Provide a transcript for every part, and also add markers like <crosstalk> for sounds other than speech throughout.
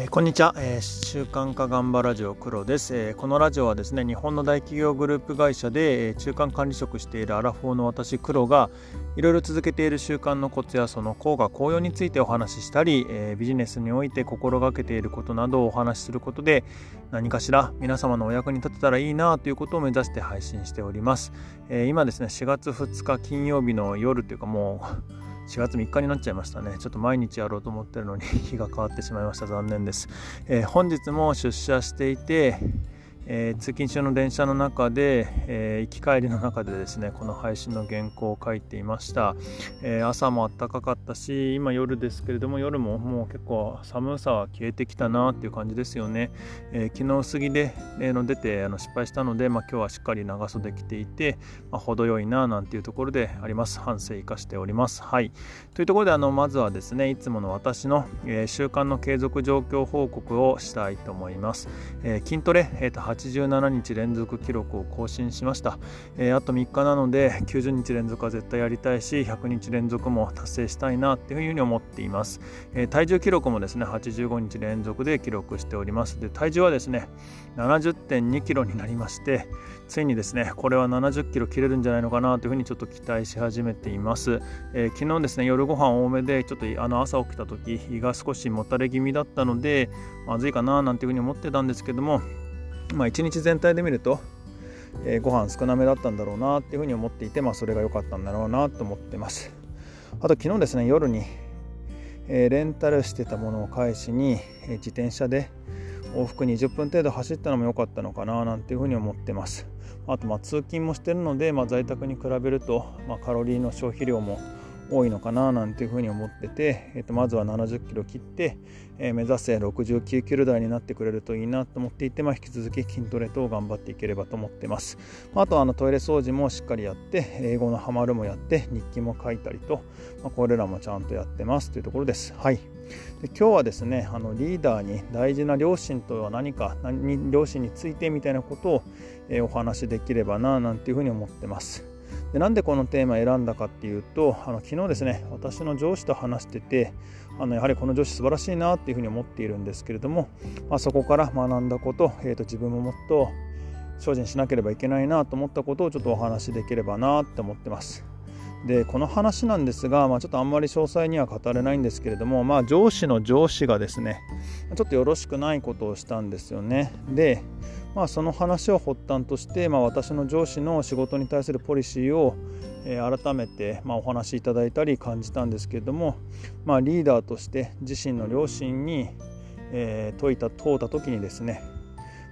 えー、こんにちは、えー、週刊化頑張ラジオ黒です、えー、このラジオはですね日本の大企業グループ会社で、え中間管理職しているアラフォーの私黒がいろいろ続けている習慣のコツやその効果効用についてお話ししたり、えビジネスにおいて心がけていることなどをお話しすることで何かしら皆様のお役に立てたらいいなということを目指して配信しております、え今ですね4月2日金曜日の夜というかもう4月3日になっちゃいましたね。ちょっと毎日やろうと思ってるのに日が変わってしまいました。残念です。えー、本日も出社していて、えー、通勤中の電車の中で、えー、行き帰りの中でですねこの配信の原稿を書いていました、えー、朝も暖かかったし今夜ですけれども夜ももう結構寒さは消えてきたなっていう感じですよね、え昨日過ぎで、えの出てあの失敗したので、まあ、今日はしっかり長袖着ていて、まあ、程よいななんていうところであります。反省生かしております。はい。というところであのまずはですねいつもの私の、え習慣の継続状況報告をしたいと思います、え筋トレ、えーと87日連続記録を更新しました、えー、あと3日なので90日連続は絶対やりたいし100日連続も達成したいなっていうふうに思っています、えー、体重記録もですね85日連続で記録しております。で体重はですね70.2キロになりましてついにですねこれは70キロ切れるんじゃないのかなというふうにちょっと期待し始めています、えー、昨日ですね夜ご飯多めでちょっとあの朝起きた時胃が少しもたれ気味だったのでまずいかななんていうふうに思ってたんですけどもまあ、1日全体で見ると、えー、ご飯少なめだったんだろうなっていうふうに思っていて、まあ、それが良かったんだろうなと思ってます。あと昨日ですね夜に、えー、レンタルしてたものを返しに、えー、自転車で往復20分程度走ったのも良かったのかななんていうふうに思ってます。あとまあ通勤もしてるので、まあ、在宅に比べると、まあ、カロリーの消費量も多いのかななんていうふうに思ってて、えー、とまずは70キロ切って、えー、目指せ69キロ台になってくれるといいなと思っていて、まあ、引き続き筋トレ等頑張っていければと思ってます。あとあのトイレ掃除もしっかりやって、英語のハマるもやって、日記も書いたりと、まあ、これらもちゃんとやってますというところです。はい。で今日はですねあのリーダーに大事な両親とは何か何両親についてみたいなことを、えー、お話しできればななんていうふうに思ってます。でなんでこのテーマを選んだかっていうとあの昨日ですね私の上司と話しててあのやはりこの上司素晴らしいなっていうふうに思っているんですけれども、まあ、そこから学んだこと,、えー、と自分ももっと精進しなければいけないなと思ったことをちょっとお話しできればなって思ってます。でこの話なんですが、まあ、ちょっとあんまり詳細には語れないんですけれども、まあ、上司の上司がですねちょっとよろしくないことをしたんですよね。でまあ、その話を発端として、まあ、私の上司の仕事に対するポリシーを、えー、改めて、まあ、お話しいただいたり感じたんですけれども、まあ、リーダーとして自身の両親に、えー、問いた問うた時にですね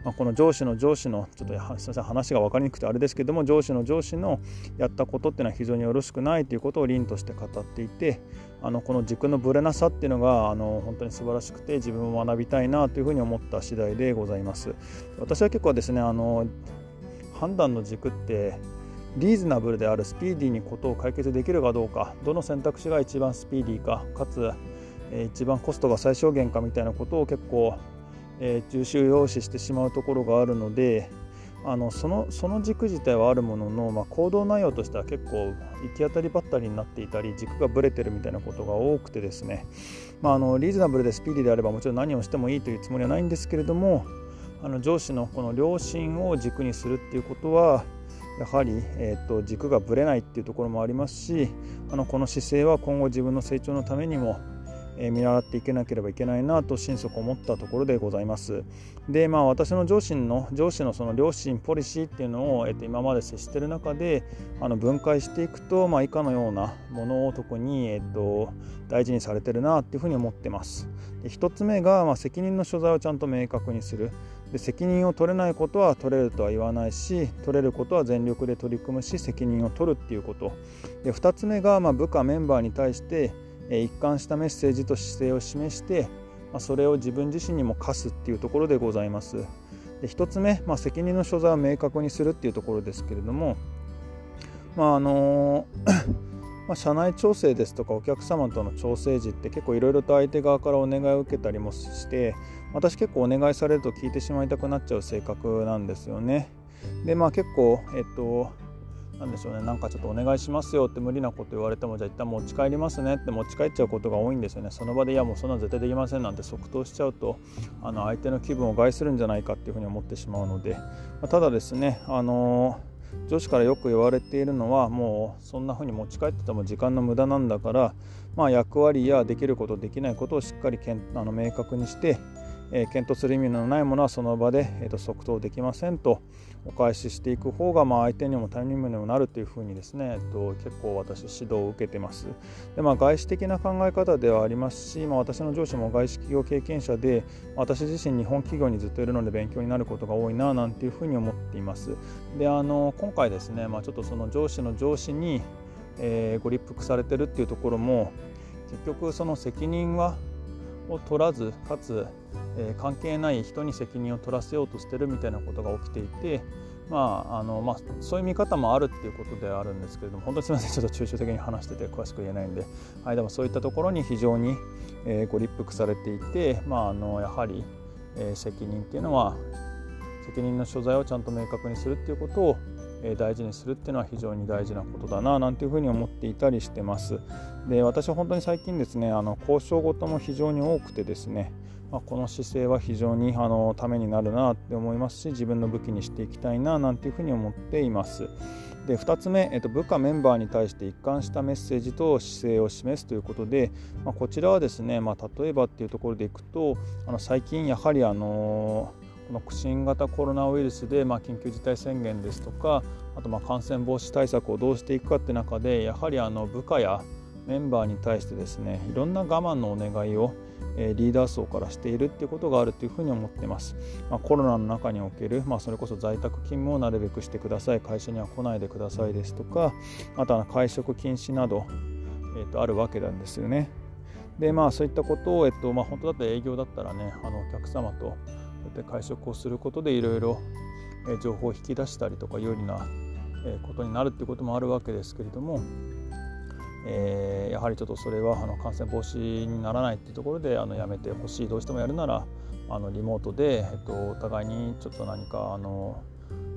まあ、この上司の上司のちょっとすみません話が分かりにくくてあれですけども上司の上司のやったことっていうのは非常によろしくないということを凛として語っていてあのこの軸のぶれなさっていうのがあの本当に素晴らしくて自分も学びたいなというふうに思った次第でございます。私は結構ですねあの判断の軸ってリーズナブルであるスピーディーにことを解決できるかどうかどの選択肢が一番スピーディーかかつ一番コストが最小限かみたいなことを結構えー、重視要視してしまうところがあるのであのそのその軸自体はあるものの、まあ、行動内容としては結構行き当たりばったりになっていたり軸がぶれてるみたいなことが多くてですね、まあ、あのリーズナブルでスピーディーであればもちろん何をしてもいいというつもりはないんですけれどもあの上司のこの良心を軸にするっていうことはやはり、えーと軸がぶれないっていうところもありますしあのこの姿勢は今後自分の成長のためにもえ見習っていけなければいけないなと心底思ったところでございます。でまあ私の上司の上司のその良心ポリシーっていうのを、えっと、今まで接している中であの分解していくと、まあ、以下のようなものを特に、えっと、大事にされてるなっていうふうに思ってます。で1つ目が、まあ、責任の所在をちゃんと明確にする。で責任を取れないことは取れるとは言わないし取れることは全力で取り組むし責任を取るっていうことで2つ目が、まあ、部下メンバーに対して一貫したメッセージと姿勢を示してそれを自分自身にも課すっていうところでございます。で1つ目、まあ、責任の所在を明確にするっていうところですけれども、まああの <coughs> まあ、社内調整ですとかお客様との調整時って結構いろいろと相手側からお願いを受けたりもして私結構お願いされると聞いてしまいたくなっちゃう性格なんですよね。でまあ結構えっとなんでしょうね。なんかちょっとお願いしますよって無理なこと言われてもじゃあ一旦持ち帰りますね。って持ち帰っちゃうことが多いんですよね。その場でいやもうそんな絶対できませんなんて即答しちゃうとあの相手の気分を害するんじゃないかっていうふうに思ってしまうので、まあ、ただですねあのー、上司からよく言われているのはもうそんな風に持ち帰ってても時間の無駄なんだから、まあ、役割やできることできないことをしっかりけんあの明確にしてえー、検討する意味のないものはその場で、えーと、即答できませんとお返ししていく方が、まあ、相手にも他人にもなるというふうにですね、えーと、結構私指導を受けてます。で、まあ、外資的な考え方ではありますし、まあ、私の上司も外資企業経験者で私自身日本企業にずっといるので勉強になることが多いななんていうふうに思っています。であの今回ですね、まあ、ちょっとその上司の上司に、えー、ご立腹されてるっていうところも結局その責任はを取らずかつ、えー、関係ない人に責任を取らせようとしてるみたいなことが起きていてまああのまあ、そういう見方もあるっていうことではあるんですけれども本当にすみません。ちょっと抽象的に話してて詳しく言えないんで、はい、でもそういったところに非常に、えー、ご立腹されていて、まあ、あのやはり、えー、責任っていうのは責任の所在をちゃんと明確にするっていうことを大事にするっていうのは非常に大事なことだななんていうふうに思っていたりしてます。で私は本当に最近ですねあの交渉事も非常に多くてですね、まあ、この姿勢は非常にあのためになるなって思いますし自分の武器にしていきたいななんていうふうに思っています。で2つ目、えっと、部下メンバーに対して一貫したメッセージと姿勢を示すということで、まあ、こちらはですね、まあ、例えばっていうところでいくとあの最近やはりあのーこの新型コロナウイルスで、まあ、緊急事態宣言ですとかあとまあ感染防止対策をどうしていくかって中でやはりあの部下やメンバーに対してですねいろんな我慢のお願いをリーダー層からしているっていうことがあるというふうに思っています。まあ、コロナの中における、まあ、それこそ在宅勤務をなるべくしてください、会社には来ないでくださいですとか、あとは会食禁止など、えー、とあるわけなんですよね。で、まあそういったことを、えっとまあ、本当だったら営業だったらね、あのお客様とで会食をすることでいろいろ情報を引き出したりとか有利なことになるっていうこともあるわけですけれども、えー、やはりちょっとそれはあの感染防止にならないっていうところであのやめてほしいどうしてもやるならあのリモートで、えっと、お互いにちょっと何かあの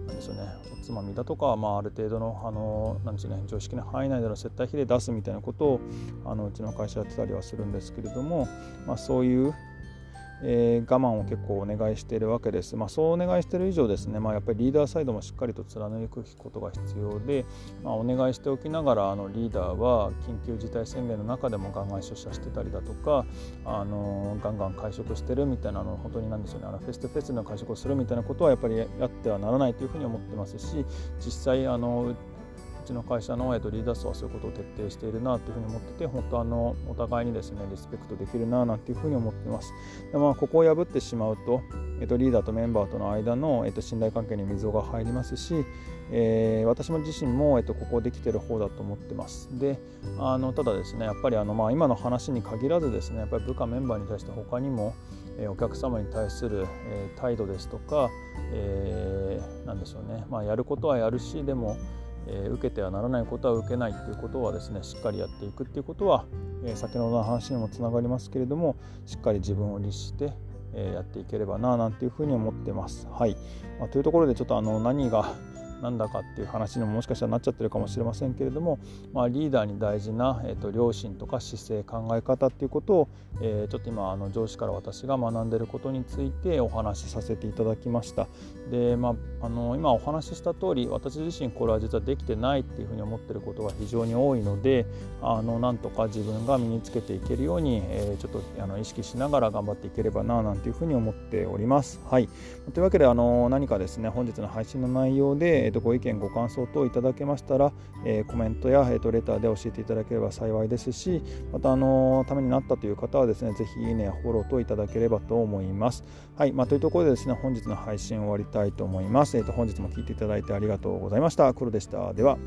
なんでしょうね、おつまみだとか、まあ、ある程度のあのなんでしょう、ね、常識の範囲内での接待費で出すみたいなことをあのうちの会社やってたりはするんですけれども、まあ、そういうえー、我慢を結構お願いしているわけです。まあ、そうお願いしている以上ですね、まあ、やっぱりリーダーサイドもしっかりと貫くことが必要で、まあ、お願いしておきながらあのリーダーは緊急事態宣言の中でもガンガン出社してたりだとかあのガンガン会食してるみたいなの本当になんでしょうねあのフェストフェスの会食をするみたいなことはやっぱりやってはならないというふうに思ってますし実際あのうちの会社の、えっと、リーダー層はそういうことを徹底しているなというふうに思ってて本当あのお互いにですねリスペクトできるななんていうふうに思っています。で、まあ、ここを破ってしまうと、えっと、リーダーとメンバーとの間の、えっと、信頼関係に溝が入りますし、えー、私も自身も、えっと、ここできてる方だと思ってます。であのただですねやっぱりあの、まあ、今の話に限らずですねやっぱり部下メンバーに対して他にもえお客様に対する、え態度ですとか、えー、何でしょうね、まあ、やることはやるしでも、え、受けてはならないことは受けないっていうことはですねしっかりやっていくっていうことは、え、先ほどの話にもつながりますけれどもしっかり自分を律して、え、やっていければななんていうふうに思ってます。はい、まあ、というところでちょっとあの何がなんだかっていう話にももしかしたらなっちゃってるかもしれませんけれども、まあ、リーダーに大事な、えーと、良心とか姿勢考え方っていうことを、えー、ちょっと今あの上司から私が学んでることについてお話しさせていただきましたで、まあ、あの今お話しした通り私自身これは実はできてないっていうふうに思ってることが非常に多いのであのなんとか自分が身につけていけるように、えー、ちょっとあの意識しながら頑張っていければななんていうふうに思っております。はい、というわけであの何かですね本日の配信の内容で、とご意見ご感想等いただけましたら、えー、コメントや、えー、とレターで教えていただければ幸いですしまたあのためになったという方はですね是非いいねやフォロー等いただければと思います。はい、まあ、というところでですね本日の配信を終わりたいと思います。えー、と本日も聴いていただいてありがとうございました。黒でした。では。